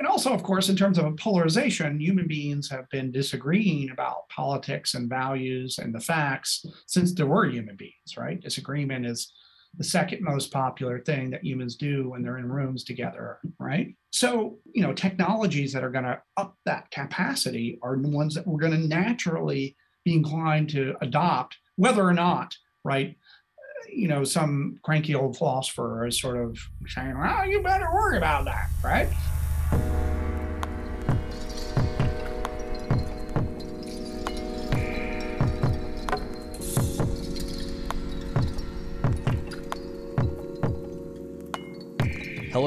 and also, of course, in terms of a polarization, human beings have been disagreeing about politics and values and the facts since there were human beings, right? Disagreement is the second most popular thing that humans do when they're in rooms together, right? So, you know, technologies that are going to up that capacity are the ones that we're going to naturally be inclined to adopt, whether or not, right? You know, some cranky old philosopher is sort of saying, well, you better worry about that, right?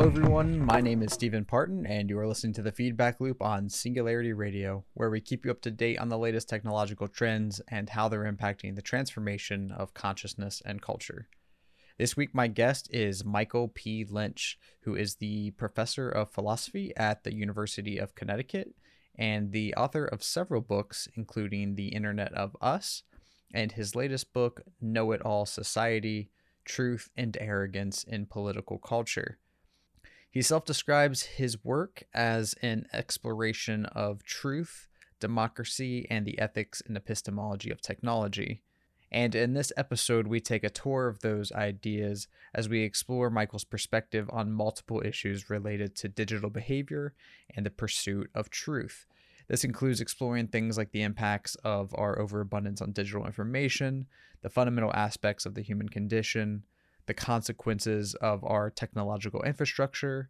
Hello, everyone. My name is Stephen Parton, and you are listening to the Feedback Loop on Singularity Radio, where we keep you up to date on the latest technological trends and how they're impacting the transformation of consciousness and culture. This week, my guest is Michael P. Lynch, who is the professor of philosophy at the University of Connecticut and the author of several books, including The Internet of Us and his latest book, Know It All Society Truth and Arrogance in Political Culture. He self describes his work as an exploration of truth, democracy, and the ethics and epistemology of technology. And in this episode, we take a tour of those ideas as we explore Michael's perspective on multiple issues related to digital behavior and the pursuit of truth. This includes exploring things like the impacts of our overabundance on digital information, the fundamental aspects of the human condition, the consequences of our technological infrastructure,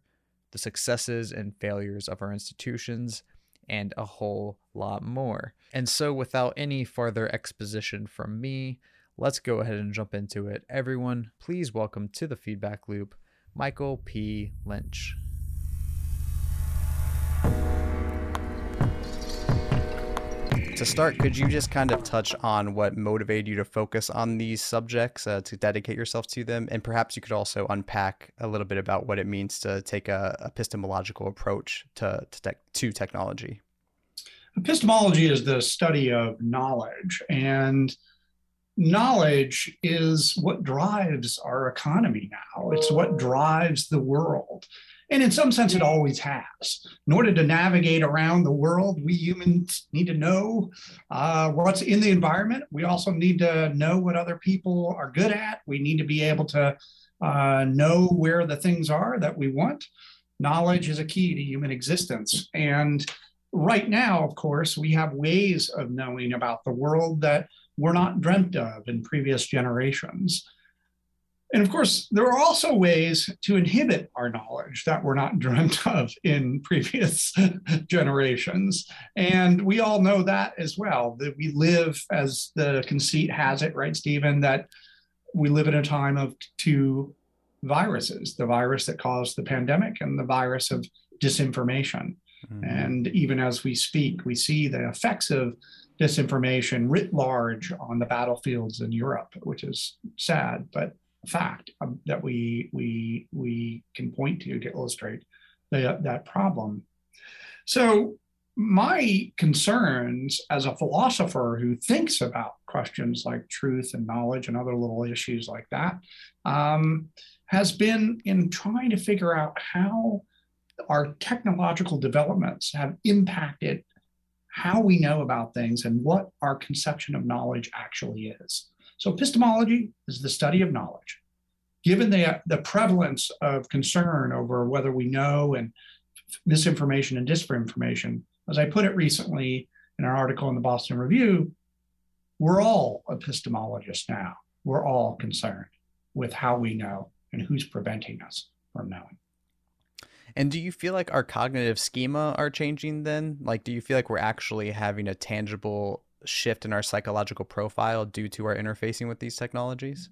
the successes and failures of our institutions, and a whole lot more. And so, without any further exposition from me, let's go ahead and jump into it. Everyone, please welcome to the feedback loop Michael P. Lynch. To start, could you just kind of touch on what motivated you to focus on these subjects, uh, to dedicate yourself to them? And perhaps you could also unpack a little bit about what it means to take a epistemological approach to, to, te- to technology. Epistemology is the study of knowledge, and knowledge is what drives our economy now. It's what drives the world. And in some sense, it always has. In order to navigate around the world, we humans need to know uh, what's in the environment. We also need to know what other people are good at. We need to be able to uh, know where the things are that we want. Knowledge is a key to human existence. And right now, of course, we have ways of knowing about the world that were not dreamt of in previous generations. And of course, there are also ways to inhibit our knowledge that were not dreamt of in previous generations. And we all know that as well, that we live, as the conceit has it, right, Stephen, that we live in a time of two viruses the virus that caused the pandemic and the virus of disinformation. Mm-hmm. And even as we speak, we see the effects of disinformation writ large on the battlefields in Europe, which is sad. But fact um, that we we we can point to to illustrate the, that problem. So my concerns as a philosopher who thinks about questions like truth and knowledge and other little issues like that um, has been in trying to figure out how our technological developments have impacted how we know about things and what our conception of knowledge actually is. So epistemology is the study of knowledge. Given the, the prevalence of concern over whether we know and misinformation and disinformation, as I put it recently in an article in the Boston Review, we're all epistemologists now. We're all concerned with how we know and who's preventing us from knowing. And do you feel like our cognitive schema are changing then? Like, do you feel like we're actually having a tangible shift in our psychological profile due to our interfacing with these technologies?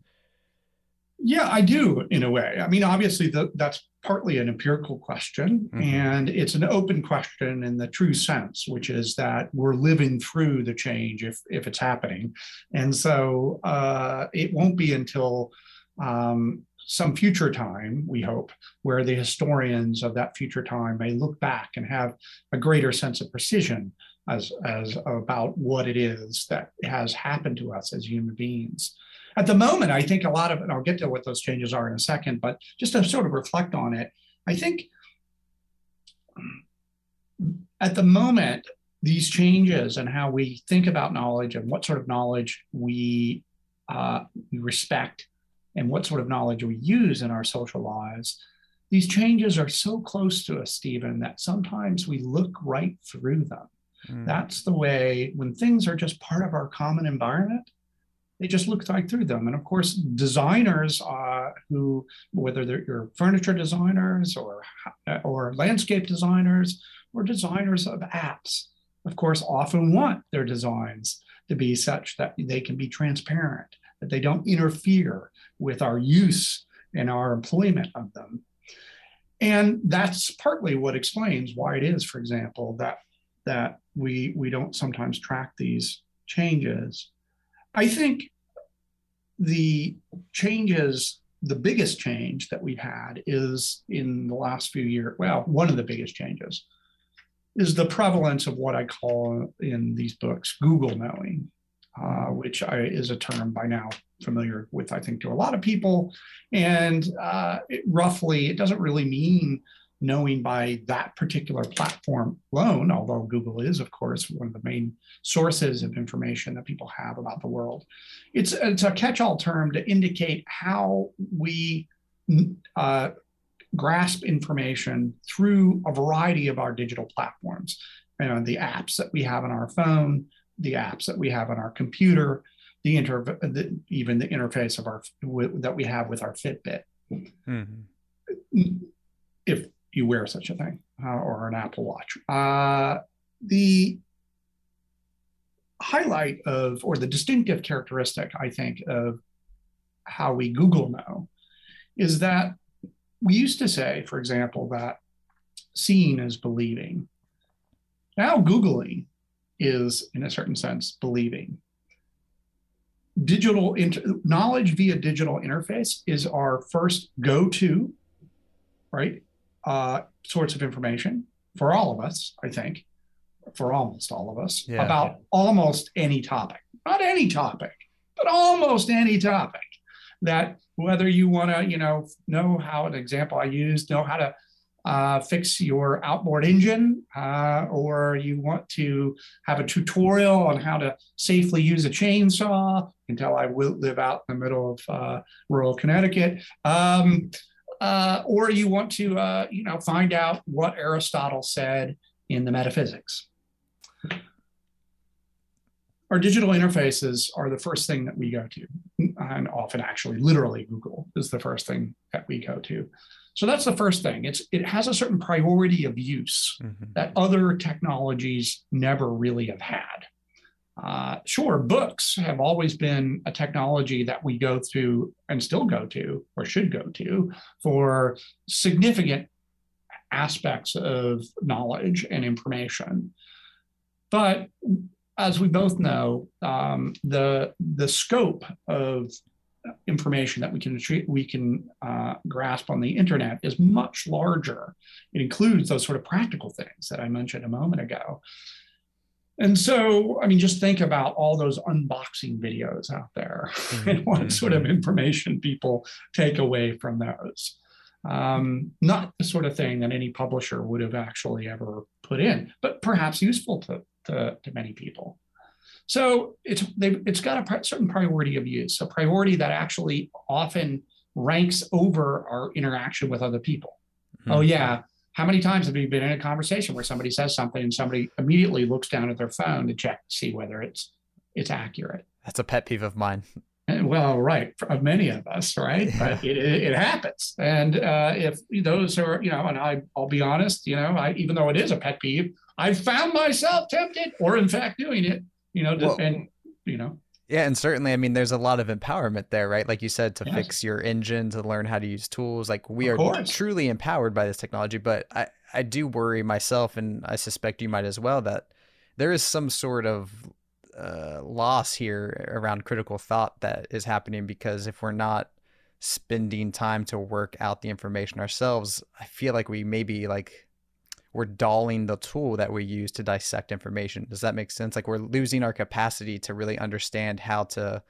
Yeah, I do in a way. I mean, obviously, the, that's partly an empirical question, mm-hmm. and it's an open question in the true sense, which is that we're living through the change if if it's happening, and so uh, it won't be until um, some future time, we hope, where the historians of that future time may look back and have a greater sense of precision as as about what it is that has happened to us as human beings at the moment, I think a lot of and I'll get to what those changes are in a second, but just to sort of reflect on it, I think at the moment, these changes and how we think about knowledge and what sort of knowledge we, uh, we respect and what sort of knowledge we use in our social lives, these changes are so close to us, Stephen, that sometimes we look right through them. Mm. That's the way when things are just part of our common environment, they just look right through them. And of course, designers uh, who, whether they're your furniture designers or, or landscape designers or designers of apps, of course, often want their designs to be such that they can be transparent, that they don't interfere with our use and our employment of them. And that's partly what explains why it is, for example, that that we we don't sometimes track these changes. I think the changes, the biggest change that we've had is in the last few years. Well, one of the biggest changes is the prevalence of what I call in these books Google knowing, uh, which I, is a term by now familiar with, I think, to a lot of people. And uh, it roughly, it doesn't really mean knowing by that particular platform alone, although Google is, of course, one of the main sources of information that people have about the world. It's, it's a catch all term to indicate how we uh, grasp information through a variety of our digital platforms. You know, the apps that we have on our phone, the apps that we have on our computer, the, inter- the even the interface of our that we have with our Fitbit. Mm-hmm. You wear such a thing uh, or an Apple Watch, uh, the highlight of or the distinctive characteristic, I think, of how we Google know is that we used to say, for example, that seeing is believing. Now, Googling is, in a certain sense, believing. Digital inter- knowledge via digital interface is our first go to, right? Uh, sorts of information for all of us, I think, for almost all of us, yeah. about almost any topic. Not any topic, but almost any topic that whether you want to, you know, know how an example I used, know how to uh, fix your outboard engine, uh, or you want to have a tutorial on how to safely use a chainsaw until I will live out in the middle of uh, rural Connecticut. Um, uh, or you want to, uh, you know, find out what Aristotle said in the metaphysics our digital interfaces are the first thing that we go to, and often actually, literally, Google is the first thing that we go to. So that's the first thing. It's it has a certain priority of use mm-hmm. that other technologies never really have had. Uh, sure, books have always been a technology that we go to and still go to, or should go to, for significant aspects of knowledge and information. But as we both know, um, the the scope of information that we can we can uh, grasp on the internet is much larger. It includes those sort of practical things that I mentioned a moment ago. And so, I mean, just think about all those unboxing videos out there mm-hmm. and what sort of mm-hmm. information people take away from those. Um, not the sort of thing that any publisher would have actually ever put in, but perhaps useful to to, to many people. So it's it's got a certain priority of use, a priority that actually often ranks over our interaction with other people. Mm-hmm. Oh yeah, how many times have you been in a conversation where somebody says something and somebody immediately looks down at their phone to check to see whether it's it's accurate? That's a pet peeve of mine. And, well, right, of many of us, right? Yeah. But it, it, it, happens, and uh, if those are, you know, and I, I'll be honest, you know, I even though it is a pet peeve, I found myself tempted, or in fact doing it. You know, well, and you know. Yeah, and certainly, I mean, there's a lot of empowerment there, right? Like you said, to yes. fix your engine, to learn how to use tools. Like we of are course. truly empowered by this technology. But I, I do worry myself, and I suspect you might as well, that there is some sort of uh, loss here around critical thought that is happening because if we're not spending time to work out the information ourselves, I feel like we maybe like we're dulling the tool that we use to dissect information. Does that make sense? Like we're losing our capacity to really understand how to,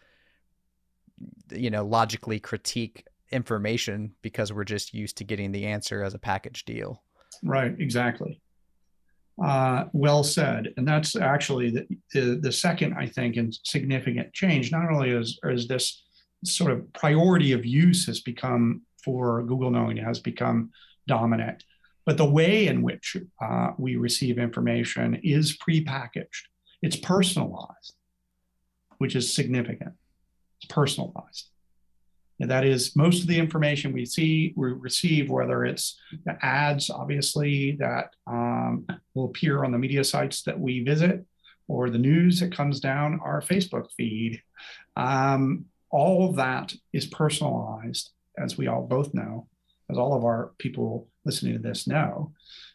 you know, logically critique information because we're just used to getting the answer as a package deal. Right. Exactly. Uh, well said. And that's actually the, the, the, second, I think, and significant change. Not only is, is this sort of priority of use has become for Google knowing has become dominant, but the way in which uh, we receive information is prepackaged. It's personalized, which is significant. It's personalized. And that is most of the information we see, we receive, whether it's the ads, obviously, that um, will appear on the media sites that we visit, or the news that comes down our Facebook feed. Um, all of that is personalized, as we all both know, as all of our people listening to this know,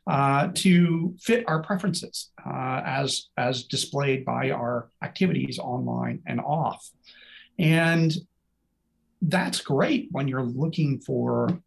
uh, to fit our preferences uh, as, as displayed by our activities online and off. And that's great when you're looking for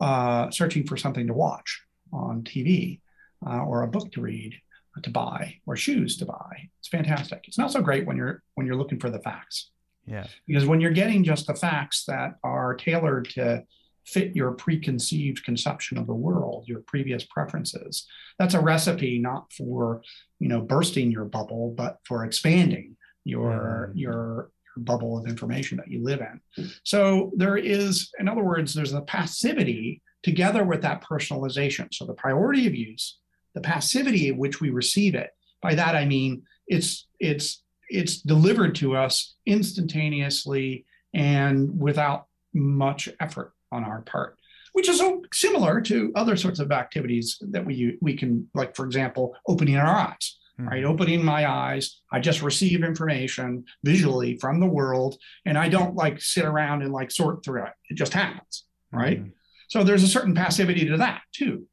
uh, searching for something to watch on TV uh, or a book to read to buy or shoes to buy. It's fantastic. It's not so great when you're when you're looking for the facts. Yeah. Because when you're getting just the facts that are tailored to fit your preconceived conception of the world, your previous preferences, that's a recipe not for, you know, bursting your bubble, but for expanding your mm. your bubble of information that you live in. So there is, in other words, there's a passivity together with that personalization. So the priority of use, the passivity at which we receive it. By that I mean it's it's it's delivered to us instantaneously and without much effort on our part which is similar to other sorts of activities that we we can like for example opening our eyes mm-hmm. right? Opening my eyes, I just receive information visually from the world, and I don't like sit around and like sort through it. It just happens, right? Mm-hmm. So there's a certain passivity to that too.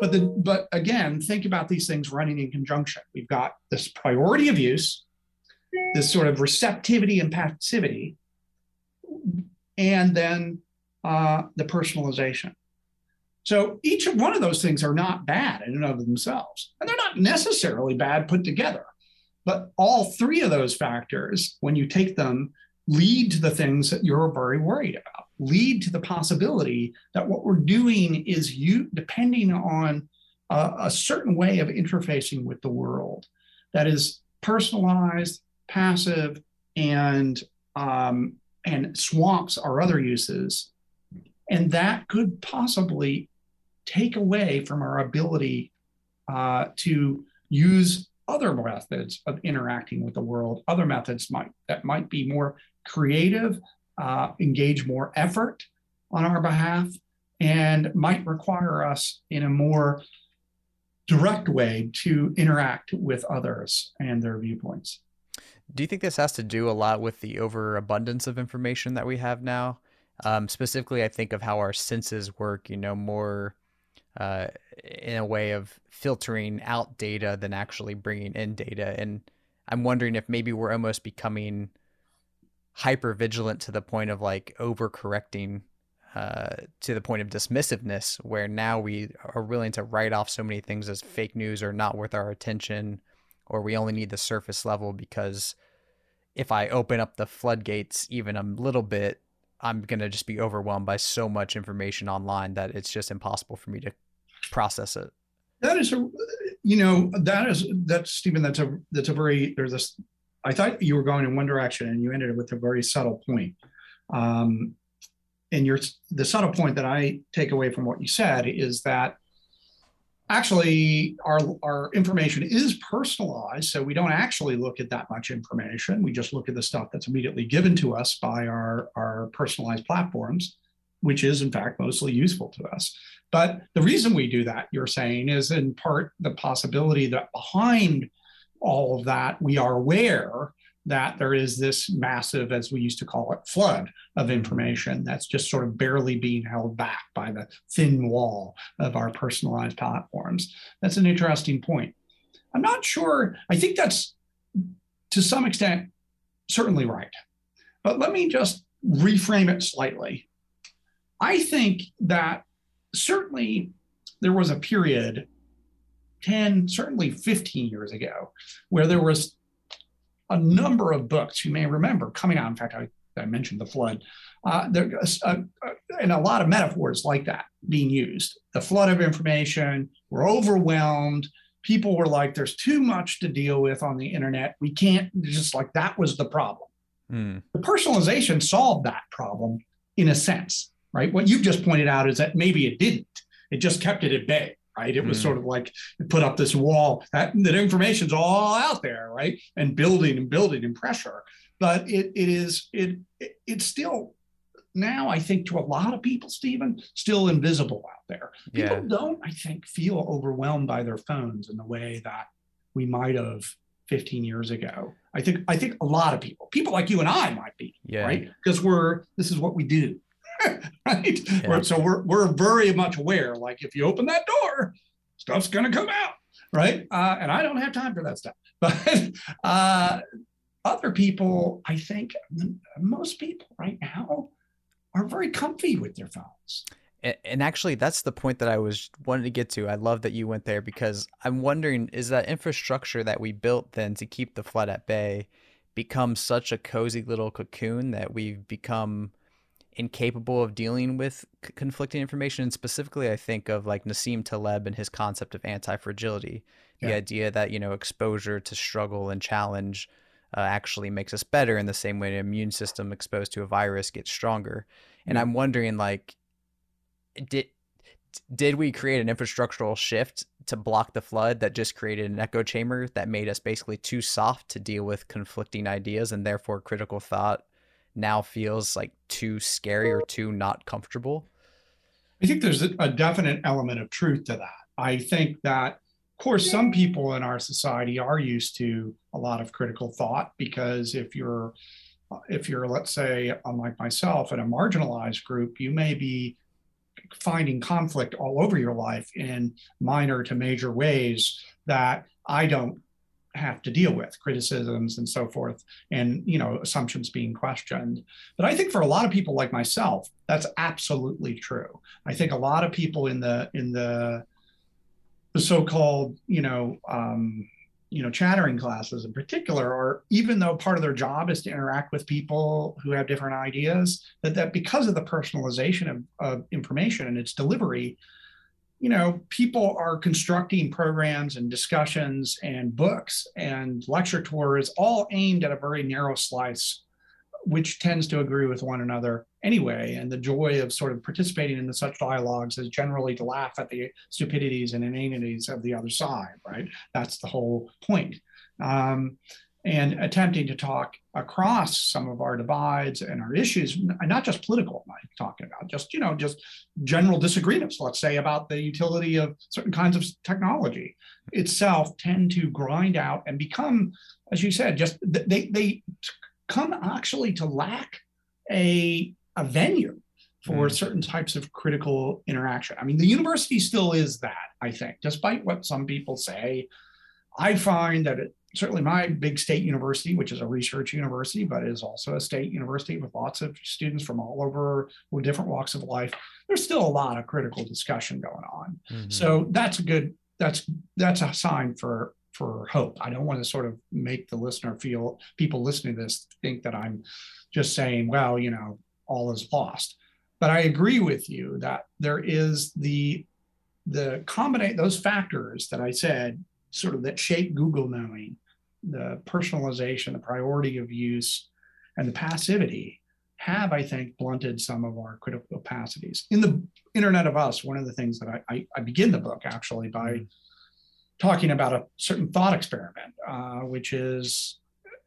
But the but again, think about these things running in conjunction. We've got this priority of use, this sort of receptivity and passivity, and then uh, the personalization. So each of one of those things are not bad in and of themselves, and they're not necessarily bad put together. But all three of those factors, when you take them, lead to the things that you're very worried about, lead to the possibility that what we're doing is you depending on a, a certain way of interfacing with the world that is personalized, passive, and um, and swamps our other uses. And that could possibly take away from our ability uh, to use other methods of interacting with the world, other methods might that might be more creative, uh, engage more effort on our behalf, and might require us in a more direct way to interact with others and their viewpoints. Do you think this has to do a lot with the overabundance of information that we have now? Um, specifically, I think of how our senses work. You know, more uh, in a way of filtering out data than actually bringing in data. And I'm wondering if maybe we're almost becoming hyper vigilant to the point of like overcorrecting uh, to the point of dismissiveness, where now we are willing to write off so many things as fake news or not worth our attention, or we only need the surface level because if I open up the floodgates even a little bit, I'm going to just be overwhelmed by so much information online that it's just impossible for me to process it. That is a, you know, that is that's Stephen. That's a that's a very there's this. I thought you were going in one direction, and you ended it with a very subtle point. Um, and your the subtle point that I take away from what you said is that actually our our information is personalized so we don't actually look at that much information. We just look at the stuff that's immediately given to us by our our personalized platforms which is in fact mostly useful to us. But the reason we do that, you're saying, is in part the possibility that behind all of that, we are aware that there is this massive, as we used to call it, flood of information that's just sort of barely being held back by the thin wall of our personalized platforms. That's an interesting point. I'm not sure, I think that's to some extent certainly right. But let me just reframe it slightly. I think that certainly there was a period 10 certainly 15 years ago where there was a number of books you may remember coming out in fact i, I mentioned the flood uh, there's a, and a lot of metaphors like that being used. The flood of information, we're overwhelmed. People were like, there's too much to deal with on the internet. We can't, just like that was the problem. Mm. The personalization solved that problem in a sense, right? What you've just pointed out is that maybe it didn't. It just kept it at bay, right? It was mm. sort of like put up this wall that, that information's all out there, right? And building and building and pressure. But it, it is, it, it it's still now, I think to a lot of people, Stephen, still invisible out there. People yeah. don't, I think, feel overwhelmed by their phones in the way that we might have 15 years ago. I think I think a lot of people, people like you and I might be, yeah. right? Because we're this is what we do. right? Yeah. So we're we're very much aware. Like if you open that door, stuff's gonna come out, right? Uh, and I don't have time for that stuff. But uh, other people, I think most people right now are very comfy with their phones. And actually, that's the point that I was wanting to get to. I love that you went there because I'm wondering is that infrastructure that we built then to keep the flood at bay become such a cozy little cocoon that we've become incapable of dealing with c- conflicting information? And specifically, I think of like Nassim Taleb and his concept of anti fragility, yeah. the idea that, you know, exposure to struggle and challenge uh, actually makes us better in the same way an immune system exposed to a virus gets stronger. And I'm wondering, like, did did we create an infrastructural shift to block the flood that just created an echo chamber that made us basically too soft to deal with conflicting ideas and therefore critical thought now feels like too scary or too not comfortable? I think there's a definite element of truth to that. I think that of course, some people in our society are used to a lot of critical thought because if you're, uh, if you're, let's say, unlike myself, in a marginalized group, you may be finding conflict all over your life in minor to major ways that I don't have to deal with criticisms and so forth and you know assumptions being questioned. But i think for a lot of people like myself that's absolutely true. I think a lot of people in the in the the so-called, you know, um, you know, chattering classes in particular, or even though part of their job is to interact with people who have different ideas, that that because of the personalization of, of information and its delivery, you know, people are constructing programs and discussions and books and lecture tours all aimed at a very narrow slice which tends to agree with one another anyway. And the joy of sort of participating in the, such dialogues is generally to laugh at the stupidities and inanities of the other side, right? That's the whole point. Um, and attempting to talk across some of our divides and our issues, not just political, I'm talking about, just, you know, just general disagreements, let's say, about the utility of certain kinds of technology itself tend to grind out and become, as you said, just they, they come actually to lack a, a venue for mm. certain types of critical interaction. I mean, the university still is that, I think, despite what some people say. I find that it, certainly my big state university, which is a research university, but is also a state university with lots of students from all over with different walks of life, there's still a lot of critical discussion going on. Mm-hmm. So that's a good, that's that's a sign for for hope. I don't want to sort of make the listener feel people listening to this think that I'm just saying, well, you know, all is lost. But I agree with you that there is the the combinate those factors that I said sort of that shape Google knowing, the personalization, the priority of use, and the passivity have, I think, blunted some of our critical capacities. In the Internet of Us, one of the things that I, I, I begin the book actually by mm-hmm talking about a certain thought experiment, uh, which is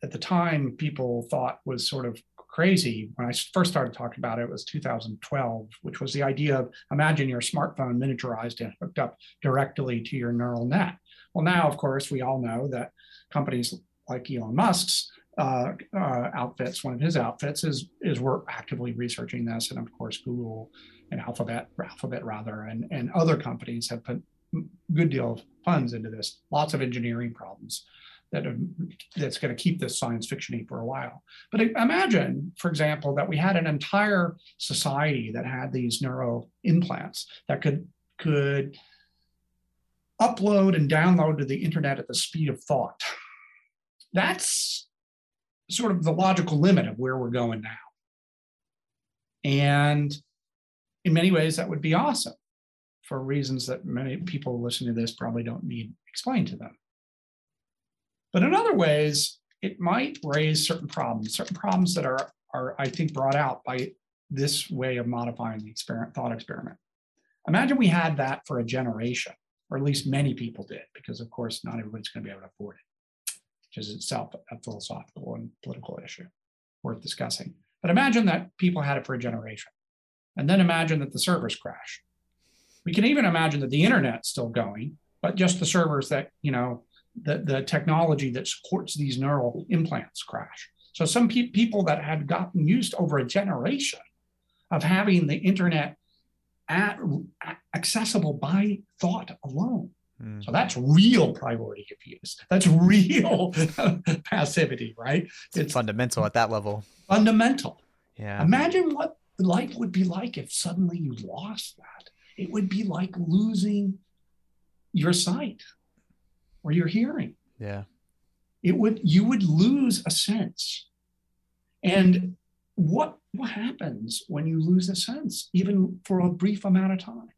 at the time people thought was sort of crazy. When I first started talking about it, it was 2012, which was the idea of imagine your smartphone miniaturized and hooked up directly to your neural net. Well, now, of course, we all know that companies like Elon Musk's uh, uh, outfits, one of his outfits is is we're actively researching this, and of course, Google and Alphabet, Alphabet rather, and and other companies have put good deal of funds into this, lots of engineering problems that are, that's going to keep this science fictiony for a while. But imagine, for example, that we had an entire society that had these neuro implants that could could upload and download to the internet at the speed of thought. That's sort of the logical limit of where we're going now. And in many ways, that would be awesome for reasons that many people listening to this probably don't need explained to them. But in other ways, it might raise certain problems, certain problems that are, are I think, brought out by this way of modifying the experiment, thought experiment. Imagine we had that for a generation, or at least many people did, because of course, not everybody's going to be able to afford it, which is itself a philosophical and political issue worth discussing. But imagine that people had it for a generation. And then imagine that the servers crash. We can even imagine that the internet's still going, but just the servers that, you know, the, the technology that supports these neural implants crash. So some pe- people that had gotten used over a generation of having the internet at, accessible by thought alone. Mm. So that's real priority of use. That's real passivity, right? It's, it's fundamental at that level. Fundamental. Yeah. Imagine what life would be like if suddenly you lost that. It would be like losing your sight or your hearing. Yeah. It would you would lose a sense. And what what happens when you lose a sense, even for a brief amount of time?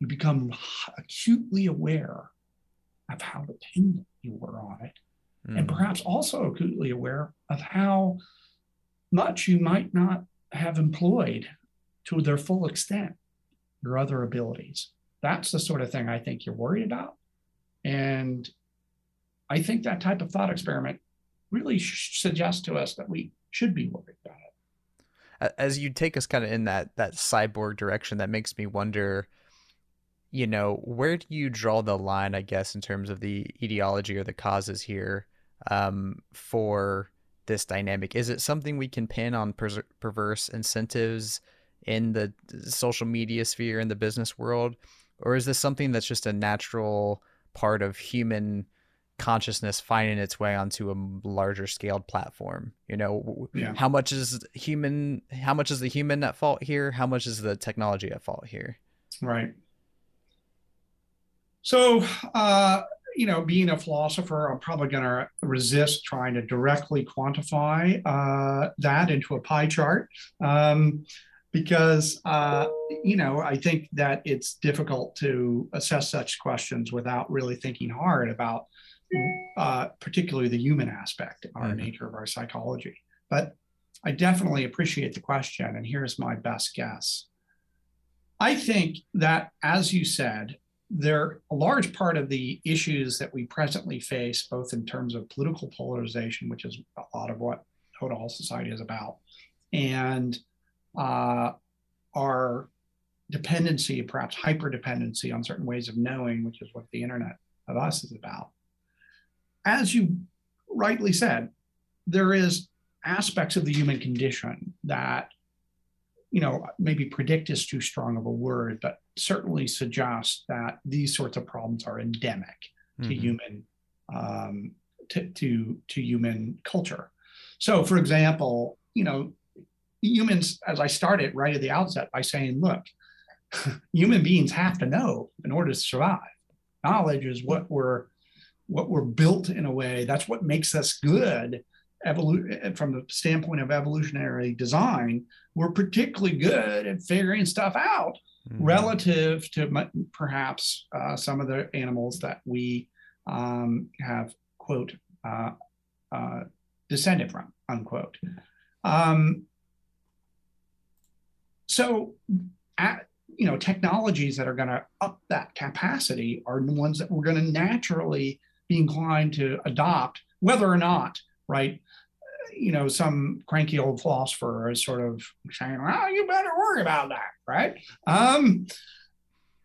You become acutely aware of how dependent you were on it, mm. and perhaps also acutely aware of how much you might not have employed to their full extent your other abilities. That's the sort of thing I think you're worried about. And I think that type of thought experiment really suggests to us that we should be worried about it. As you take us kind of in that that cyborg direction, that makes me wonder, you know, where do you draw the line? I guess in terms of the etiology or the causes here um, for this dynamic. Is it something we can pin on per- perverse incentives in the social media sphere in the business world, or is this something that's just a natural part of human? Consciousness finding its way onto a larger scaled platform you know? Yeah. how much is human how much is the human at fault here? How much is the technology at fault here? Right. So uh you know being a philosopher i'm probably going to resist trying to directly quantify uh, that into a pie chart um, because uh, you know i think that it's difficult to assess such questions without really thinking hard about uh, particularly the human aspect, our mm-hmm. nature of our psychology. But I definitely appreciate the question, and here's my best guess. I think that, as you said, there are a large part of the issues that we presently face, both in terms of political polarization, which is a lot of what total society is about, and uh, our dependency, perhaps hyper dependency on certain ways of knowing, which is what the internet of us is about, as you rightly said, there is aspects of the human condition that, you know, maybe predict is too strong of a word, but certainly suggest that these sorts of problems are endemic mm-hmm. to human um, to, to to human culture. So, for example, you know, humans, as I started right at the outset by saying, look, human beings have to know in order to survive. Knowledge is what we're what we're built in a way. That's what makes us good evolu- from the standpoint of evolutionary design. We're particularly good at figuring stuff out mm-hmm. relative to perhaps uh, some of the animals that we um, have quote uh, uh, descended from unquote. Um, so at, you know technologies that are going to up that capacity are the ones that we're going to naturally be inclined to adopt, whether or not, right? You know, some cranky old philosopher is sort of saying, well, you better worry about that, right? Um,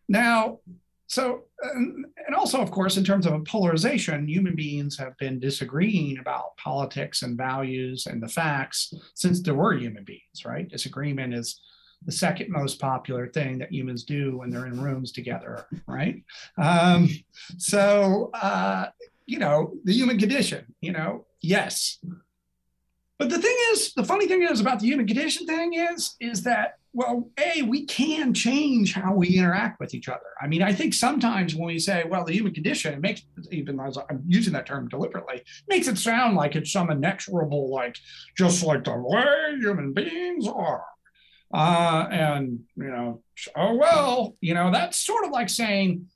now, so, and, and also, of course, in terms of polarization, human beings have been disagreeing about politics and values and the facts since there were human beings, right? Disagreement is the second most popular thing that humans do when they're in rooms together, right? Um, so, uh, you know, the human condition, you know, yes. But the thing is, the funny thing is about the human condition thing is, is that, well, A, we can change how we interact with each other. I mean, I think sometimes when we say, well, the human condition, it makes, even as I'm using that term deliberately, makes it sound like it's some inexorable, like, just like the way human beings are Uh, and, you know, oh, well, you know, that's sort of like saying,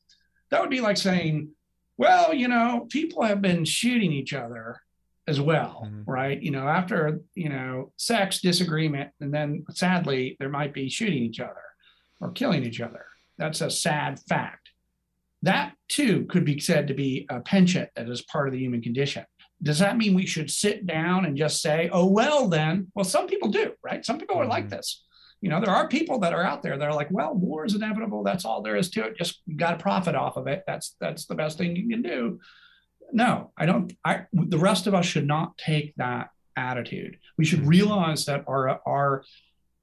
that would be like saying, well, you know, people have been shooting each other as well, mm-hmm. right? You know, after, you know, sex, disagreement, and then sadly, there might be shooting each other or killing each other. That's a sad fact. That too could be said to be a penchant that is part of the human condition. Does that mean we should sit down and just say, oh, well, then? Well, some people do, right? Some people are like mm-hmm. this. You know, there are people that are out there that are like, well, war is inevitable. That's all there is to it. Just got to profit off of it. That's that's the best thing you can do. No, I don't. I the rest of us should not take that attitude. We should realize that our our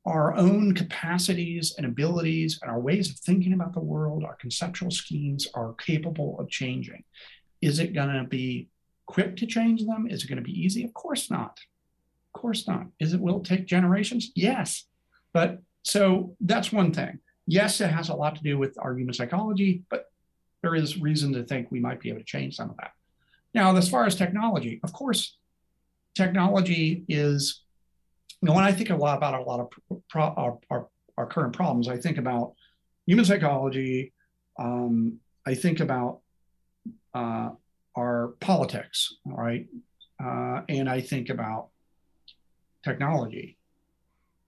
our own capacities and abilities and our ways of thinking about the world, our conceptual schemes are capable of changing. Is it going to be quick to change them? Is it going to be easy? Of course not. Of course not. Is it will it take generations? Yes. But so that's one thing. Yes, it has a lot to do with our human psychology, but there is reason to think we might be able to change some of that. Now, as far as technology, of course, technology is, you know, when I think a lot about a lot of pro, our, our, our, current problems, I think about human psychology. Um, I think about uh, our politics, all right? Uh, and I think about technology.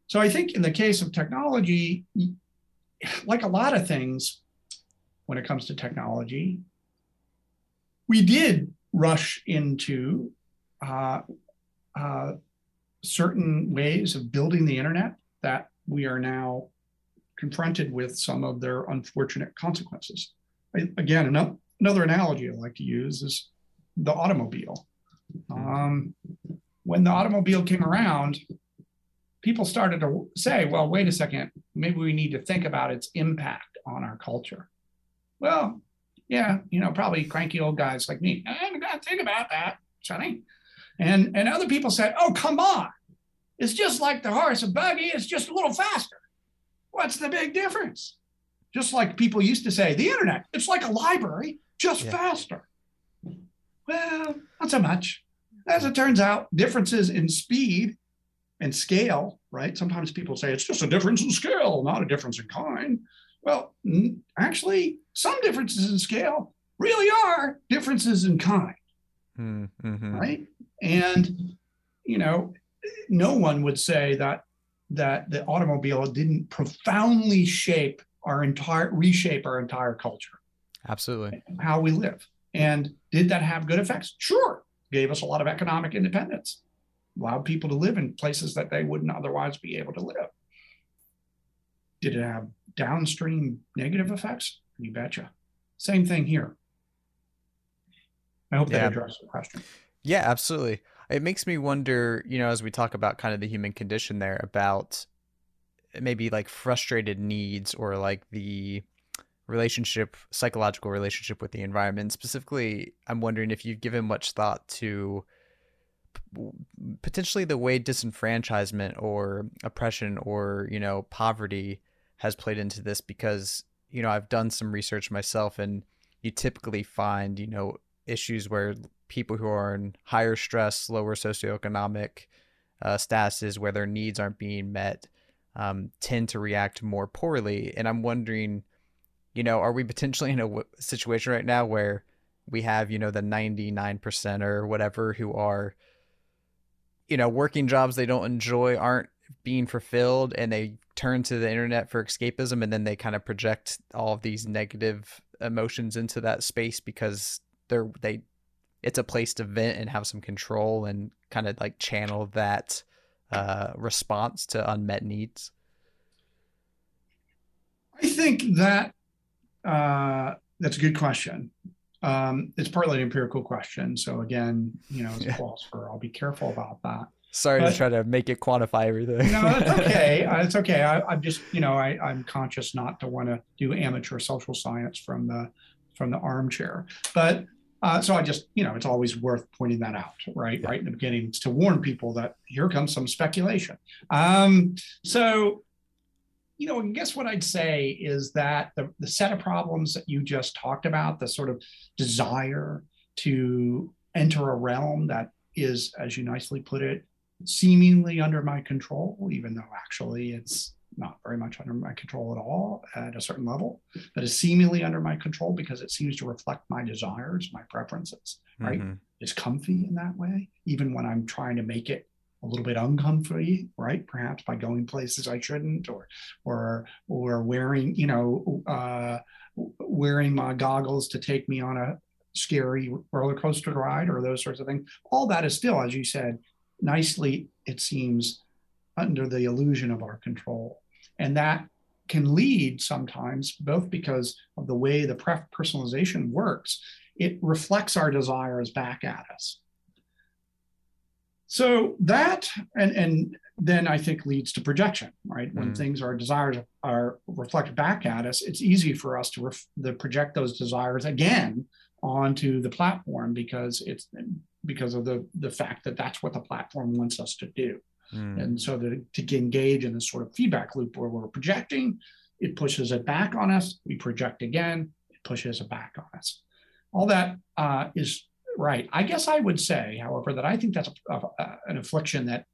So I think in the case of technology, like a lot of things when it comes to technology, we did rush into uh, uh, certain ways of building the internet that we are now confronted with some of their unfortunate consequences. I, again, another, another analogy I like to use is the automobile. Um, when the automobile came around, people started to say, well, wait a second, maybe we need to think about its impact on our culture. Well, yeah, you know, probably cranky old guys like me. I haven't got to think about that, Sonny. And and other people said, oh, come on. It's just like the horse and buggy, it's just a little faster. What's the big difference? Just like people used to say, the internet, it's like a library, just yeah. faster. Well, not so much. As it turns out, differences in speed and scale, right? Sometimes people say it's just a difference in scale, not a difference in kind. Well, actually, some differences in scale really are differences in kind, hmm, mm-hmm. right? And you know, no one would say that that the automobile didn't profoundly shape our entire reshape our entire culture. Absolutely. How we live. And did that have good effects? Sure. Gave us a lot of economic independence allowed people to live in places that they wouldn't otherwise be able to live. Did it have downstream negative effects? You betcha. Same thing here. I hope yeah. that addressed the question. Yeah, absolutely. It makes me wonder, you know, as we talk about kind of the human condition there, about maybe like frustrated needs or like the relationship, psychological relationship with the environment. Specifically, I'm wondering if you've given much thought to potentially the way disenfranchisement or oppression or you know poverty has played into this because you know I've done some research myself and you typically find you know issues where people who are in higher stress, lower socioeconomic uh, statuses where their needs aren't being met um, tend to react more poorly. And I'm wondering, you know, are we potentially in a w- situation right now where we have you know the 99% or whatever who are you know, working jobs they don't enjoy aren't being fulfilled and they turn to the internet for escapism and then they kind of project all of these negative emotions into that space because they're they it's a place to vent and have some control and kind of like channel that uh, response to unmet needs. I think that uh, that's a good question um, it's partly an empirical question. So again, you know, as a yeah. philosopher, I'll be careful about that. Sorry but, to try to make it quantify everything. no, it's okay. Uh, it's okay. I, am just, you know, I, I'm conscious not to want to do amateur social science from the from the armchair. But uh, so I just, you know, it's always worth pointing that out, right? Yeah. Right in the beginning, to warn people that here comes some speculation. Um, so you know, I guess what I'd say is that the, the set of problems that you just talked about, the sort of desire to enter a realm that is, as you nicely put it, seemingly under my control, even though actually it's not very much under my control at all at a certain level, but is seemingly under my control because it seems to reflect my desires, my preferences, right? Mm-hmm. It's comfy in that way, even when I'm trying to make it a little bit uncomfy, right? Perhaps by going places I shouldn't, or or or wearing, you know, uh, wearing my goggles to take me on a scary roller coaster ride, or those sorts of things. All that is still, as you said, nicely. It seems under the illusion of our control, and that can lead sometimes both because of the way the personalization works. It reflects our desires back at us so that and and then I think leads to projection, right? When mm. things our desires are reflected back at us, it's easy for us to, ref, to project those desires again onto the platform because it's because of the the fact that that's what the platform wants us to do. Mm. And so to, to engage in this sort of feedback loop where we're projecting, it pushes it back on us. We project again, it pushes it back on us. All that uh, is right. I guess I would say, however, that I think that's a, a, an affliction that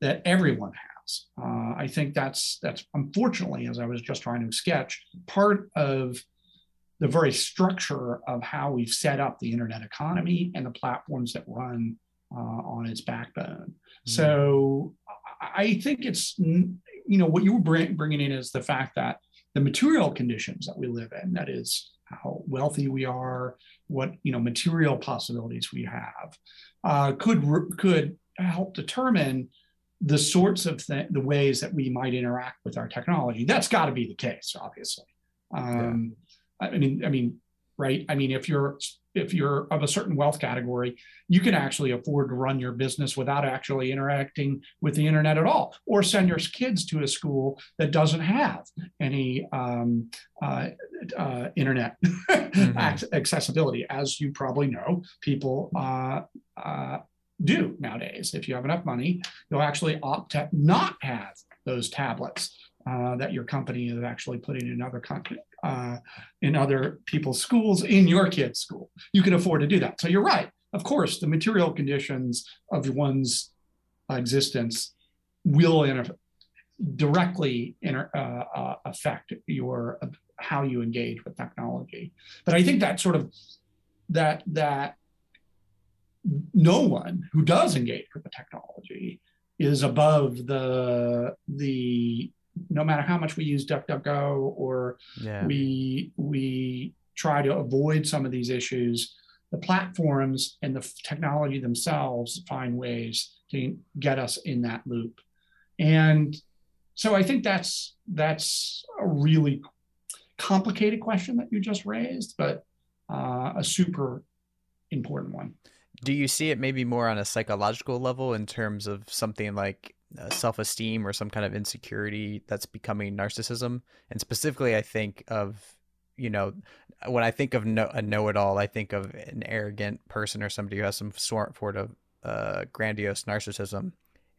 that everyone has. Uh, I think that's that's unfortunately, as I was just trying to sketch, part of the very structure of how we've set up the internet economy and the platforms that run uh, on its backbone. Mm. So I think it's you know what you were bringing in is the fact that the material conditions that we live in, that is how wealthy we are, what you know material possibilities we have, uh, could could help determine the sorts of th- the ways that we might interact with our technology. That's got to be the case, obviously. Um, yeah. I mean, I mean, right? I mean, if you're if you're of a certain wealth category, you can actually afford to run your business without actually interacting with the internet at all, or send your kids to a school that doesn't have any um, uh, uh, internet mm-hmm. accessibility. As you probably know, people uh, uh, do nowadays. If you have enough money, you'll actually opt to not have those tablets uh, that your company is actually putting in other country, uh, in other people's schools, in your kid's school. You can afford to do that. So you're right. Of course, the material conditions of one's existence will inter- directly inter- uh, uh affect your how you engage with technology. But I think that sort of that that no one who does engage with the technology is above the the no matter how much we use DuckDuckGo or yeah. we we try to avoid some of these issues, the platforms and the technology themselves find ways to get us in that loop. And so I think that's that's a really complicated question that you just raised, but uh, a super important one. Do you see it maybe more on a psychological level in terms of something like uh, self-esteem or some kind of insecurity that's becoming narcissism and specifically i think of you know when i think of no, a know-it-all i think of an arrogant person or somebody who has some sort of uh, grandiose narcissism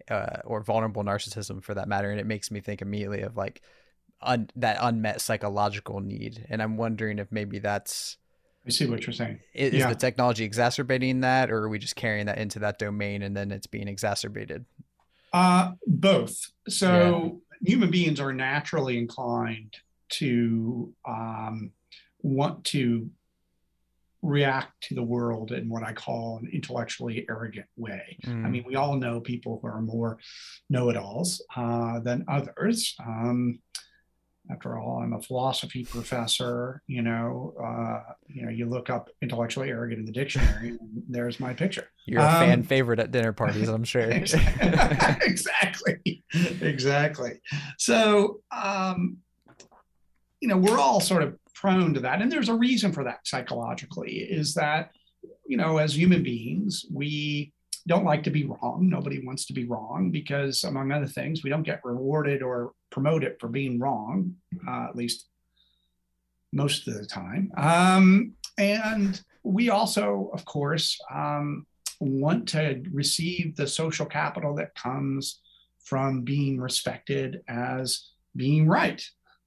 uh, or vulnerable narcissism for that matter and it makes me think immediately of like un- that unmet psychological need and i'm wondering if maybe that's I see what you're saying. Is, yeah. the technology exacerbating that, or are we just carrying that into that domain and then it's being exacerbated? Uh, both. So yeah. human beings are naturally inclined to um, want to react to the world in what I call an intellectually arrogant way. Mm. I mean, we all know people who are more know-it-alls uh, than others. Um, after all, I'm a philosophy professor. You know, uh, you know, you look up intellectually arrogant in the dictionary, and there's my picture. You're a um, fan favorite at dinner parties, I'm sure. exactly, exactly. So, um, you know, we're all sort of prone to that, and there's a reason for that psychologically. Is that you know, as human beings, we don't like to be wrong. Nobody wants to be wrong because, among other things, we don't get rewarded or promoted for being wrong, uh, at least most of the time. Um, and we also, of course, um, want to receive the social capital that comes from being respected as being right.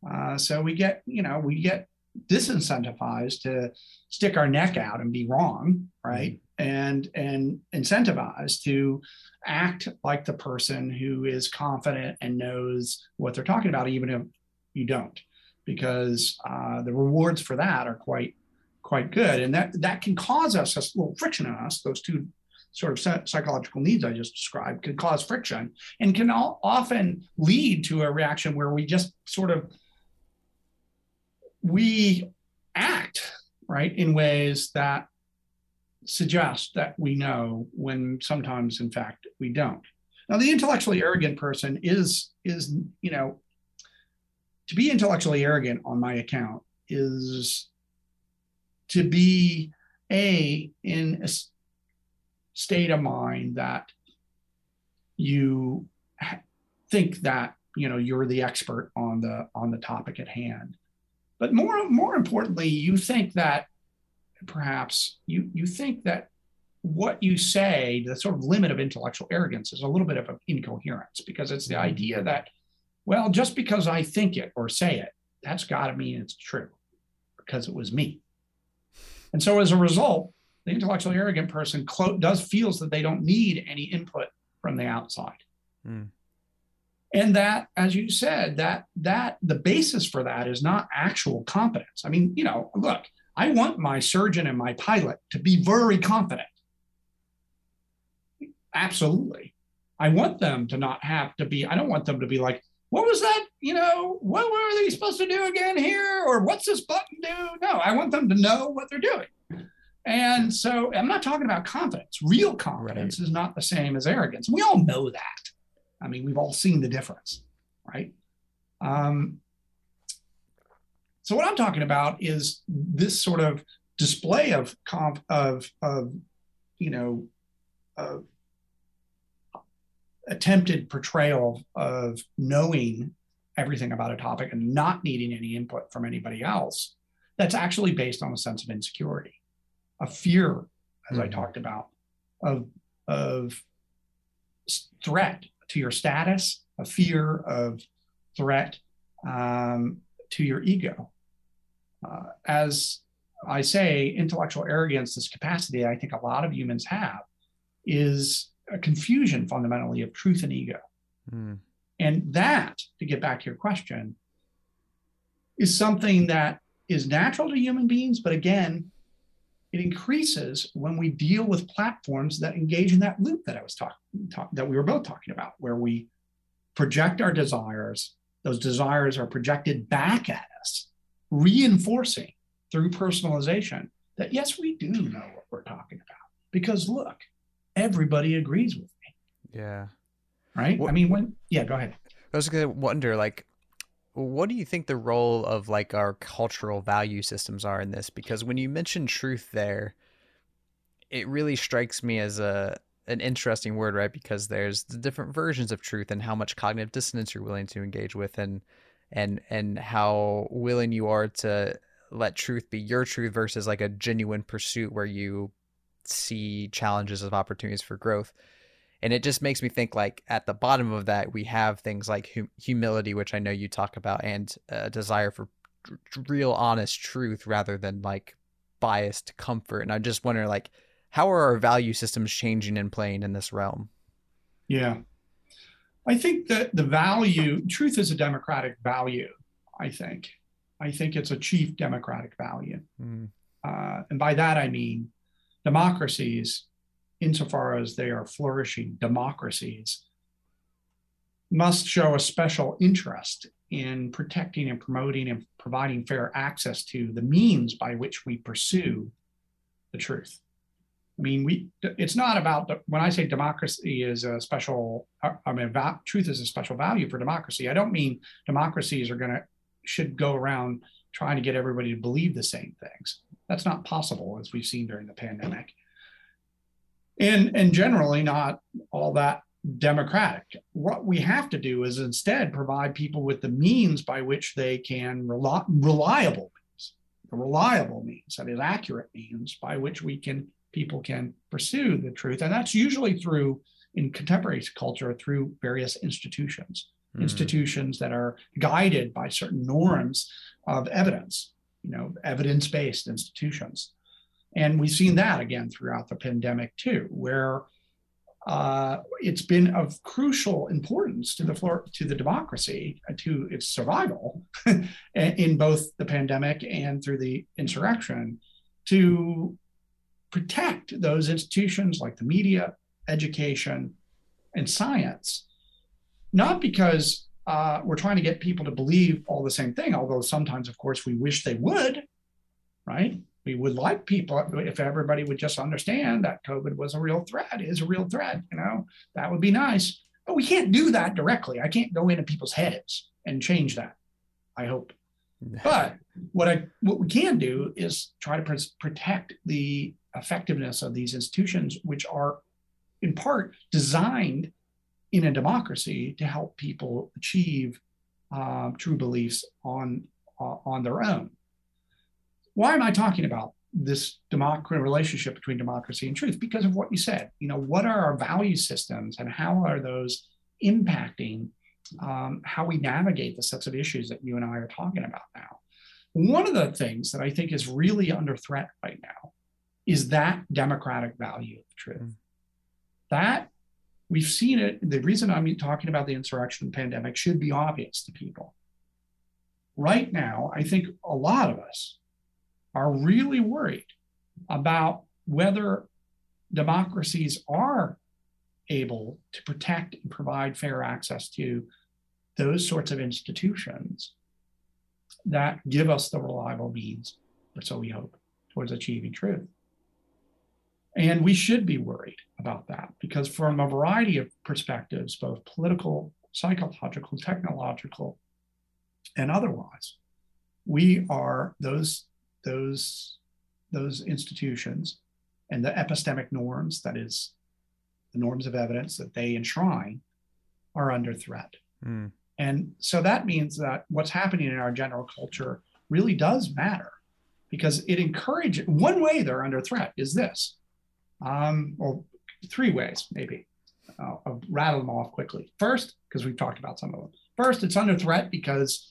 Uh, so we get, you know, we get disincentivized to stick our neck out and be wrong, right? And and incentivized to act like the person who is confident and knows what they're talking about, even if you don't, because uh, the rewards for that are quite quite good, and that that can cause us a little friction in us. Those two sort of psychological needs I just described can cause friction and can all, often lead to a reaction where we just sort of we act right in ways that suggest that we know when sometimes in fact we don't. Now the intellectually arrogant person is is you know to be intellectually arrogant on my account is to be a in a state of mind that you think that you know you're the expert on the on the topic at hand. But more more importantly you think that perhaps you you think that what you say the sort of limit of intellectual arrogance is a little bit of an incoherence because it's the mm-hmm. idea that well just because i think it or say it that's got to mean it's true because it was me and so as a result the intellectually arrogant person clo- does feels that they don't need any input from the outside mm. and that as you said that that the basis for that is not actual competence i mean you know look I want my surgeon and my pilot to be very confident. Absolutely. I want them to not have to be, I don't want them to be like, what was that? You know, what were they supposed to do again here? Or what's this button do? No, I want them to know what they're doing. And so I'm not talking about confidence. Real confidence right. is not the same as arrogance. We all know that. I mean, we've all seen the difference, right? Um, so what I'm talking about is this sort of display of comp of of you know of attempted portrayal of knowing everything about a topic and not needing any input from anybody else that's actually based on a sense of insecurity a fear as mm-hmm. i talked about of of threat to your status a fear of threat um, to your ego uh, as I say, intellectual arrogance, this capacity I think a lot of humans have, is a confusion fundamentally of truth and ego. Mm. And that, to get back to your question, is something that is natural to human beings, but again, it increases when we deal with platforms that engage in that loop that I was talking talk, that we were both talking about, where we project our desires, those desires are projected back at us reinforcing through personalization that yes, we do know what we're talking about. Because look, everybody agrees with me. Yeah. Right? What, I mean, when, yeah, go ahead. I was going to wonder, like, what do you think the role of like our cultural value systems are in this? Because when you mention truth there, it really strikes me as a an interesting word, right? Because there's the different versions of truth and how much cognitive dissonance you're willing to engage with, and and and how willing you are to let truth be your truth versus like a genuine pursuit where you see challenges of opportunities for growth and it just makes me think like at the bottom of that we have things like hum- humility which i know you talk about and a desire for real honest truth rather than like biased comfort and i just wonder like how are our value systems changing and playing in this realm yeah I think that the value, truth is a democratic value, I think. I think it's a chief democratic value. Mm. Uh, and by that, I mean democracies, insofar as they are flourishing democracies, must show a special interest in protecting and promoting and providing fair access to the means by which we pursue the truth. I mean, we it's not about the, when I say democracy is a special. Uh, I mean, va- truth is a special value for democracy. I don't mean democracies are going to should go around trying to get everybody to believe the same things. That's not possible, as we've seen during the pandemic, and and generally not all that democratic. What we have to do is instead provide people with the means by which they can rely, reliable means, reliable means that is accurate means by which we can people can pursue the truth. And that's usually through, in contemporary culture, through various institutions, mm. institutions that are guided by certain norms of evidence, you know, evidence based institutions. And we've seen that again throughout the pandemic too, where uh, it's been of crucial importance to the floor, to the democracy, uh, to its survival in both the pandemic and through the insurrection, to protect those institutions like the media, education, and science. Not because uh, we're trying to get people to believe all the same thing, although sometimes, of course, we wish they would, right? we would like people if everybody would just understand that COVID was a real threat, is a real threat, you know, that would be nice. But we can't do that directly. I can't go into people's heads and change that. I hope. But what I what we can do is try to pr- protect the effectiveness of these institutions, which are in part designed in a democracy to help people achieve uh, true beliefs on uh, on their own why am I talking about this democracy relationship between democracy and truth? Because of what you said. You know, what are our value systems and how are those impacting um, how we navigate the sets of issues that you and I are talking about now? One of the things that I think is really under threat right now is that democratic value of truth. Mm. That we've seen it. The reason I'm talking about the insurrection pandemic should be obvious to people. Right now, I think a lot of us are really worried about whether democracies are able to protect and provide fair access to those sorts of institutions that give us the reliable means, or so we hope, towards achieving truth. And we should be worried about that because, from a variety of perspectives, both political, psychological, technological, and otherwise, we are those those those institutions and the epistemic norms, that is, the norms of evidence that they enshrine, are under threat. Mm. And so that means that what's happening in our general culture really does matter because it encourages one way they're under threat is this, um, or three ways maybe. I'll, I'll rattle them off quickly. First, because we've talked about some of them. First, it's under threat because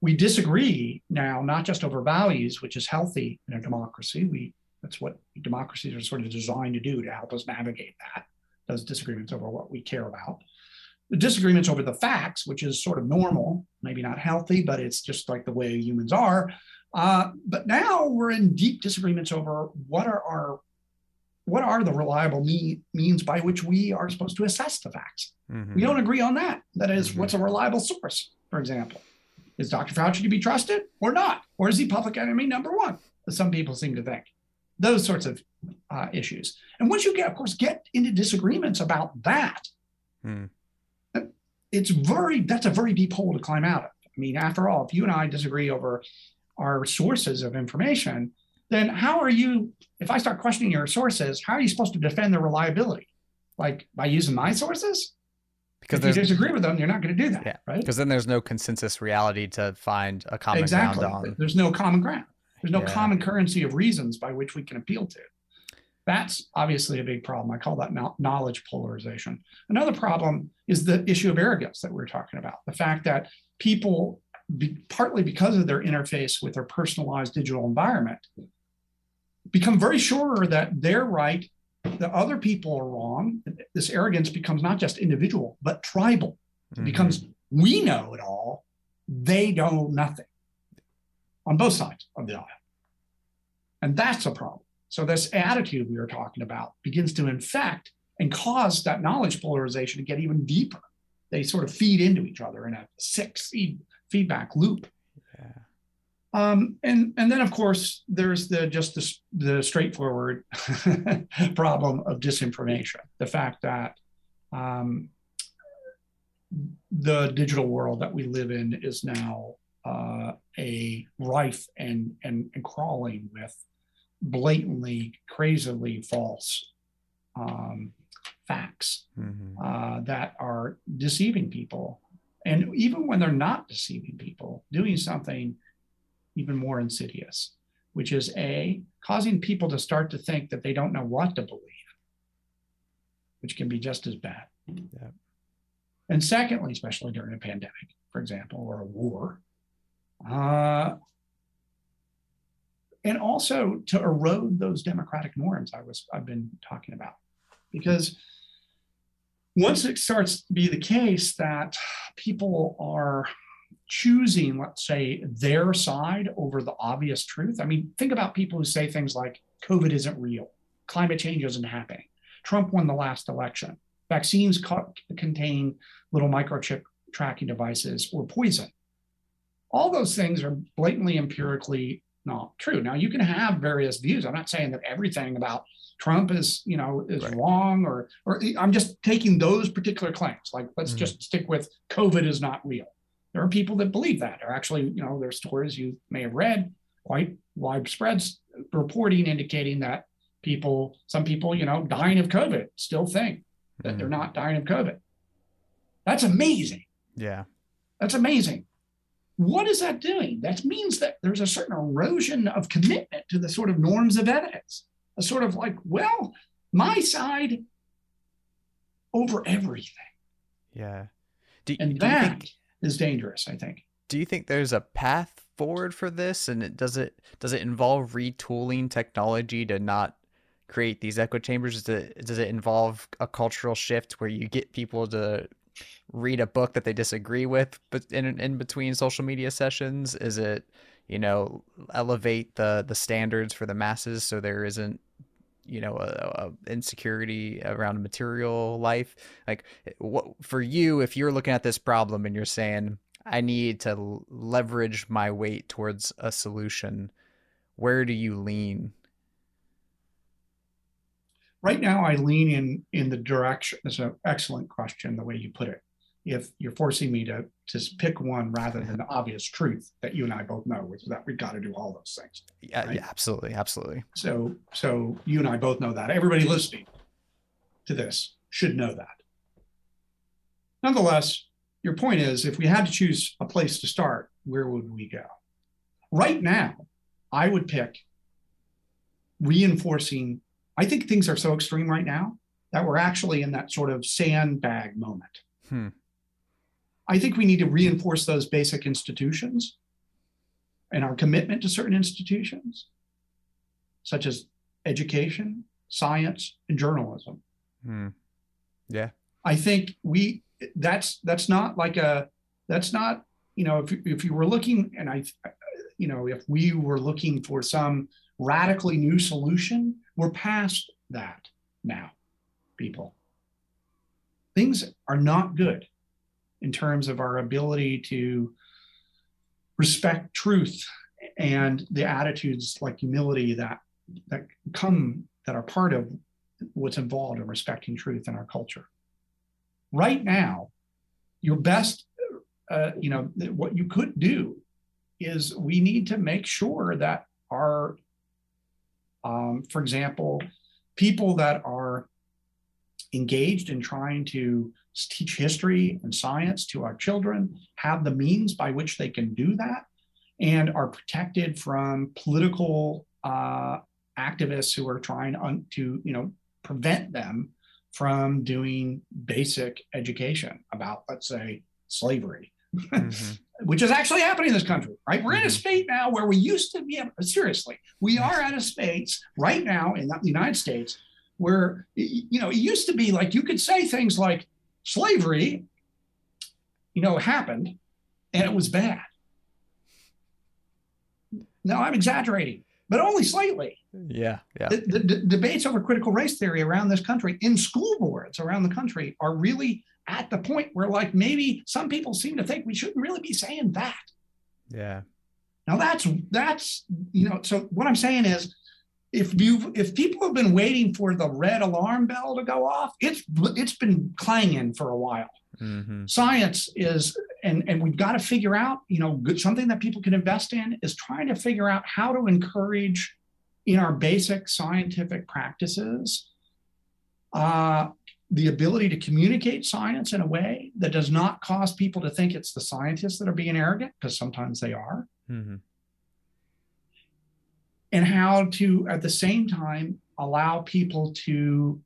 we disagree now, not just over values, which is healthy in a democracy. We that's what democracies are sort of designed to do to help us navigate that those disagreements over what we care about. The disagreements over the facts, which is sort of normal, maybe not healthy, but it's just like the way humans are. Uh, but now we're in deep disagreements over what are our what are the reliable me- means by which we are supposed to assess the facts. Mm-hmm. We don't agree on that. That is, mm-hmm. what's a reliable source, for example. Is Dr. Fauci to be trusted or not? Or is he public enemy number one, as some people seem to think? Those sorts of uh, issues. And once you get, of course, get into disagreements about that, hmm. it's very, that's a very deep hole to climb out of. I mean, after all, if you and I disagree over our sources of information, then how are you, if I start questioning your sources, how are you supposed to defend their reliability? Like by using my sources? because if you disagree with them, you're not going to do that, yeah, right? Because then there's no consensus reality to find a common exactly. ground on. There's no common ground. There's no yeah. common currency of reasons by which we can appeal to. That's obviously a big problem. I call that knowledge polarization. Another problem is the issue of arrogance that we we're talking about. The fact that people, be, partly because of their interface with their personalized digital environment, become very sure that they're right that other people are wrong. This arrogance becomes not just individual, but tribal. It mm-hmm. becomes we know it all, they know nothing on both sides of the aisle. And that's a problem. So, this attitude we were talking about begins to infect and cause that knowledge polarization to get even deeper. They sort of feed into each other in a six feedback loop. Um, and and then of course there's the just the, the straightforward problem of disinformation. The fact that um, the digital world that we live in is now uh, a rife and, and and crawling with blatantly, crazily false um, facts mm-hmm. uh, that are deceiving people. And even when they're not deceiving people, doing something even more insidious, which is A, causing people to start to think that they don't know what to believe, which can be just as bad. Yeah. And secondly, especially during a pandemic, for example, or a war, uh, and also to erode those democratic norms I was I've been talking about. Because once it starts to be the case that people are choosing, let's say, their side over the obvious truth. I mean, think about people who say things like COVID isn't real, climate change isn't happening, Trump won the last election, vaccines co- contain little microchip tracking devices or poison. All those things are blatantly empirically not true. Now you can have various views. I'm not saying that everything about Trump is, you know, is right. wrong or or I'm just taking those particular claims. Like let's mm-hmm. just stick with COVID is not real. There are people that believe that. Or actually, you know, there's stories you may have read, quite widespread reporting indicating that people, some people, you know, dying of COVID still think that mm-hmm. they're not dying of COVID. That's amazing. Yeah. That's amazing. What is that doing? That means that there's a certain erosion of commitment to the sort of norms of evidence. A sort of like, well, my side over everything. Yeah. Do, and do that think, is dangerous, I think. Do you think there's a path forward for this? And it, does it does it involve retooling technology to not create these echo chambers? Does it, does it involve a cultural shift where you get people to read a book that they disagree with but in, in between social media sessions? Is it, you know, elevate the, the standards for the masses so there isn't you know a, a, insecurity around material life like eh, what for you if you're looking at this problem and you're saying i need to leverage my weight towards a solution where do you lean? Right now i lean in in the direction it's an excellent question the way you put it if you're forcing me to to pick one rather than the obvious truth that you and I both know, which is that we've got to do all those things. Yeah, right? yeah, absolutely, absolutely. So so you and I both know that. Everybody listening to this should know that. Nonetheless, your point is if we had to choose a place to start, where would we go? Right now, I would pick reinforcing. I think things are so extreme right now that we're actually in that sort of sandbag moment. Hmm. I think we need to reinforce those basic institutions and our commitment to certain institutions, such as education, science, and journalism. Hmm. Yeah. I think we that's that's not like a that's not you know if if you were looking and I you know if we were looking for some radically new solution, we're past that now, people. Things are not good in terms of our ability to respect truth and the attitudes like humility that that come that are part of what's involved in respecting truth in our culture. Right now your best uh, you know what you could do is we need to make sure that our um, for example people that are engaged in trying to teach history and science to our children, have the means by which they can do that, and are protected from political uh, activists who are trying un- to, you know, prevent them from doing basic education about, let's say, slavery. Mm-hmm. Which is actually happening in this country, right? We're mm-hmm. in a mm-hmm. state now where we used to be, seriously, we are at a space right now in the United States where you know it used to be like you could say things like slavery you know happened and it was bad. Now i'm exaggerating but only slightly. Yeah yeah. The, the, the, debates over critical race theory around this country in school boards around the country are really at the point where like maybe some people seem to think we shouldn't really be saying that. Yeah. Now that's that's you know so what i'm saying is if you if people have been waiting for the red alarm bell to go off, it's it's been clanging for a while. Mm-hmm. Science is, and and we've got to figure out, you know, good, something that people can invest in is trying to figure out how to encourage in our basic scientific practices uh, the ability to communicate science in a way that does not cause people to think it's the scientists that are being arrogant, because sometimes they are. Mm-hmm and how to at the same time allow people to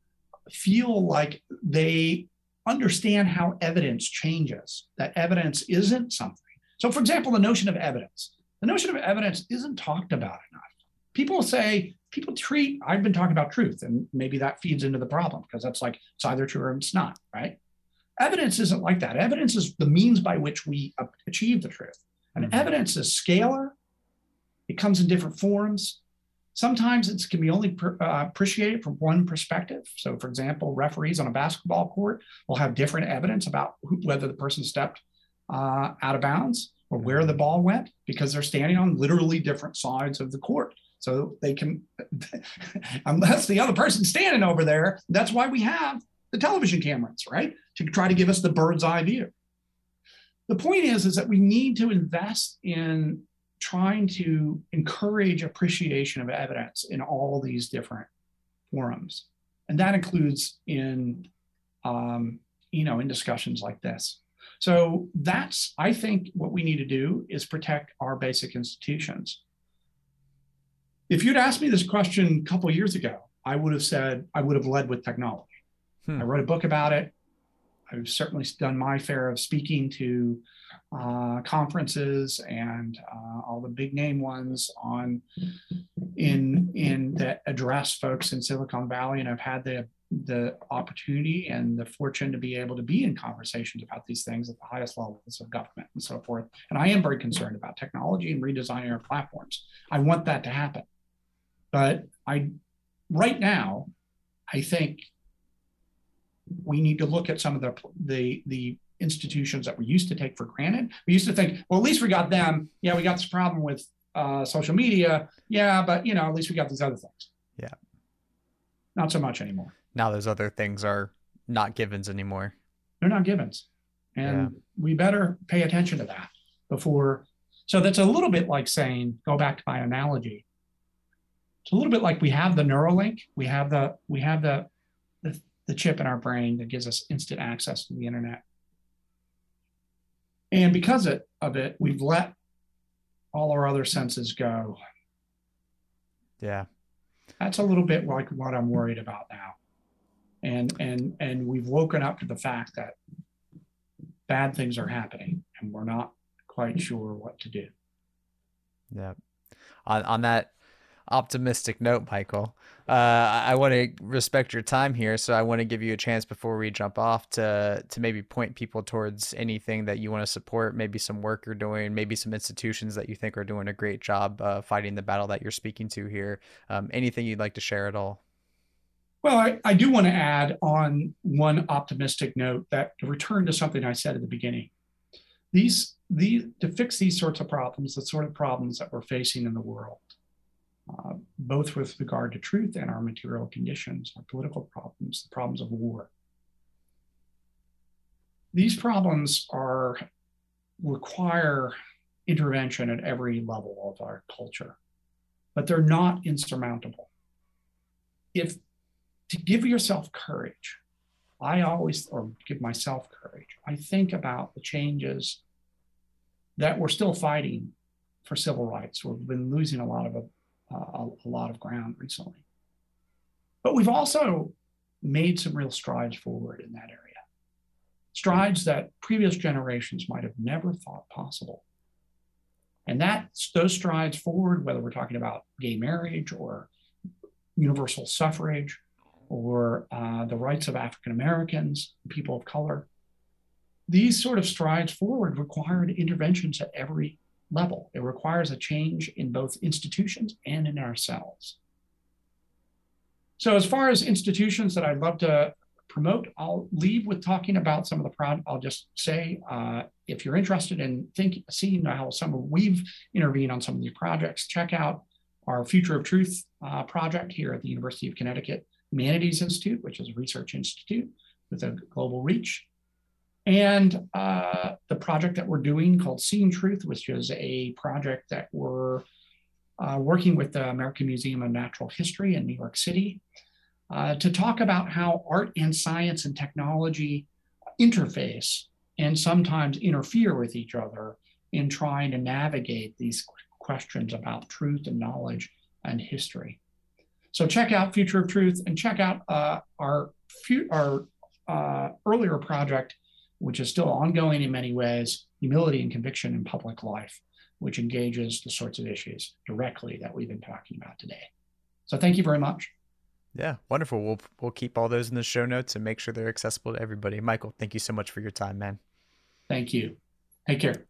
feel like they understand how evidence changes that evidence isn't something. So for example the notion of evidence. The notion of evidence isn't talked about enough. People say people treat i've been talking about truth and maybe that feeds into the problem because that's like it's either true or it's not right? Evidence isn't like that. Evidence is the means by which we achieve the truth. And mm-hmm. evidence is scalar it comes in different forms sometimes it can be only uh, appreciated from one perspective so for example referees on a basketball court will have different evidence about who, whether the person stepped uh, out of bounds or where the ball went because they're standing on literally different sides of the court so they can, unless the other person's standing over there, that's why we have the television cameras, right? To try to give us the bird's eye view. The point is, is that we need to invest in trying to encourage appreciation of evidence in all these different forums. And that includes in, um, you know, in discussions like this. So that's, I think, what we need to do is protect our basic institutions. If you'd asked me this question a couple years ago, I would have said I would have led with technology. Hmm. I wrote a book about it. I've certainly done my fair of speaking to uh, conferences and uh, all the big name ones on in in that address folks in Silicon Valley, and I've had the the opportunity and the fortune to be able to be in conversations about these things at the highest levels of government and so forth. And I am very concerned about technology and redesigning our platforms. I want that to happen. But I, right now, I think we need to look at some of the the the institutions that we used to take for granted. We used to think, well, at least we got them. Yeah, we got this problem with uh, social media. Yeah, but you know, at least we got these other things. Yeah. Not so much anymore. Now those other things are not givens anymore. They're not givens, and yeah. we better pay attention to that before. So that's a little bit like saying, go back to my analogy it's a little bit like we have the Neuralink, we have the we have the, the the chip in our brain that gives us instant access to the internet. And because of it, we've let all our other senses go. Yeah. That's a little bit like what I'm worried about now. And and and we've woken up to the fact that bad things are happening and we're not quite sure what to do. Yeah. On on that optimistic note, Michael. Uh, I want to respect your time here, so I want to give you a chance before we jump off to to maybe point people towards anything that you want to support, maybe some work you're doing, maybe some institutions that you think are doing a great job uh, fighting the battle that you're speaking to here. Um, anything you'd like to share at all? Well, I, I do want to add on one optimistic note that to return to something I said at the beginning. These, these to fix these sorts of problems, the sort of problems that we're facing in the world, uh, both with regard to truth and our material conditions, our political problems, the problems of war. These problems are require intervention at every level of our culture, but they're not insurmountable. If to give yourself courage, I always, or give myself courage, I think about the changes that we're still fighting for civil rights. We've been losing a lot of a, a lot of ground recently. But we've also made some real strides forward in that area. Strides that previous generations might have never thought possible. And that those strides forward, whether we're talking about gay marriage or universal suffrage or uh, the rights of African Americans, people of color, these sort of strides forward required interventions at every level. It requires a change in both institutions and in ourselves. So, as far as institutions that I'd love to promote, I'll leave with talking about some of the pro. I'll just say, uh, if you're interested in think, seeing how some of we've intervened on some of these projects, check out our Future of Truth uh, project here at the University of Connecticut Humanities Institute, which is a research institute with a global reach and uh, the project that we're doing called Seeing Truth, which is a project that we're uh, working with the American Museum of Natural History in New York City uh, to talk about how art and science and technology interface and sometimes interfere with each other in trying to navigate these questions about truth and knowledge and history. So check out Future of Truth and check out uh, our, our uh, earlier project which is still ongoing in many ways, humility and conviction in public life, which engages the sorts of issues directly that we've been talking about today. So thank you very much. Yeah, wonderful. We'll we'll keep all those in the show notes and make sure they're accessible to everybody. Michael, thank you so much for your time, man. Thank you. Take care.